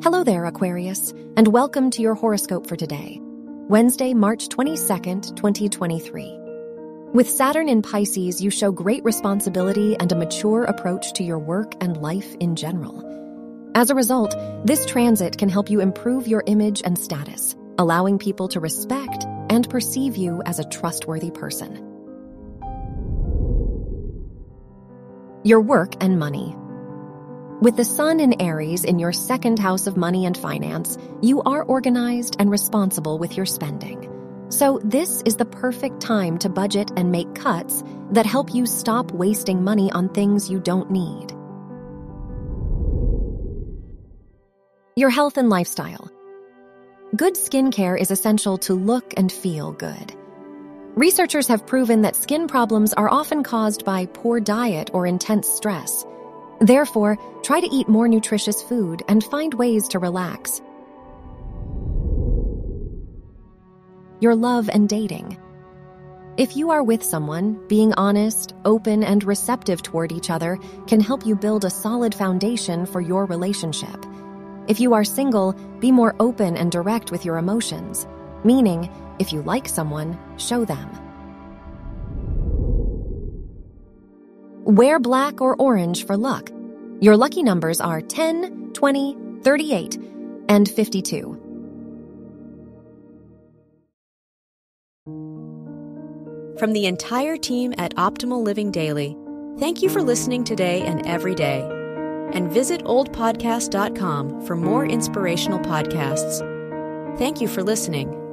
Hello there, Aquarius, and welcome to your horoscope for today, Wednesday, March 22nd, 2023. With Saturn in Pisces, you show great responsibility and a mature approach to your work and life in general. As a result, this transit can help you improve your image and status, allowing people to respect and perceive you as a trustworthy person. Your work and money. With the Sun in Aries in your second house of money and finance, you are organized and responsible with your spending. So, this is the perfect time to budget and make cuts that help you stop wasting money on things you don't need. Your health and lifestyle. Good skincare is essential to look and feel good. Researchers have proven that skin problems are often caused by poor diet or intense stress. Therefore, try to eat more nutritious food and find ways to relax. Your love and dating. If you are with someone, being honest, open, and receptive toward each other can help you build a solid foundation for your relationship. If you are single, be more open and direct with your emotions, meaning, if you like someone, show them. Wear black or orange for luck. Your lucky numbers are 10, 20, 38, and 52. From the entire team at Optimal Living Daily, thank you for listening today and every day. And visit oldpodcast.com for more inspirational podcasts. Thank you for listening.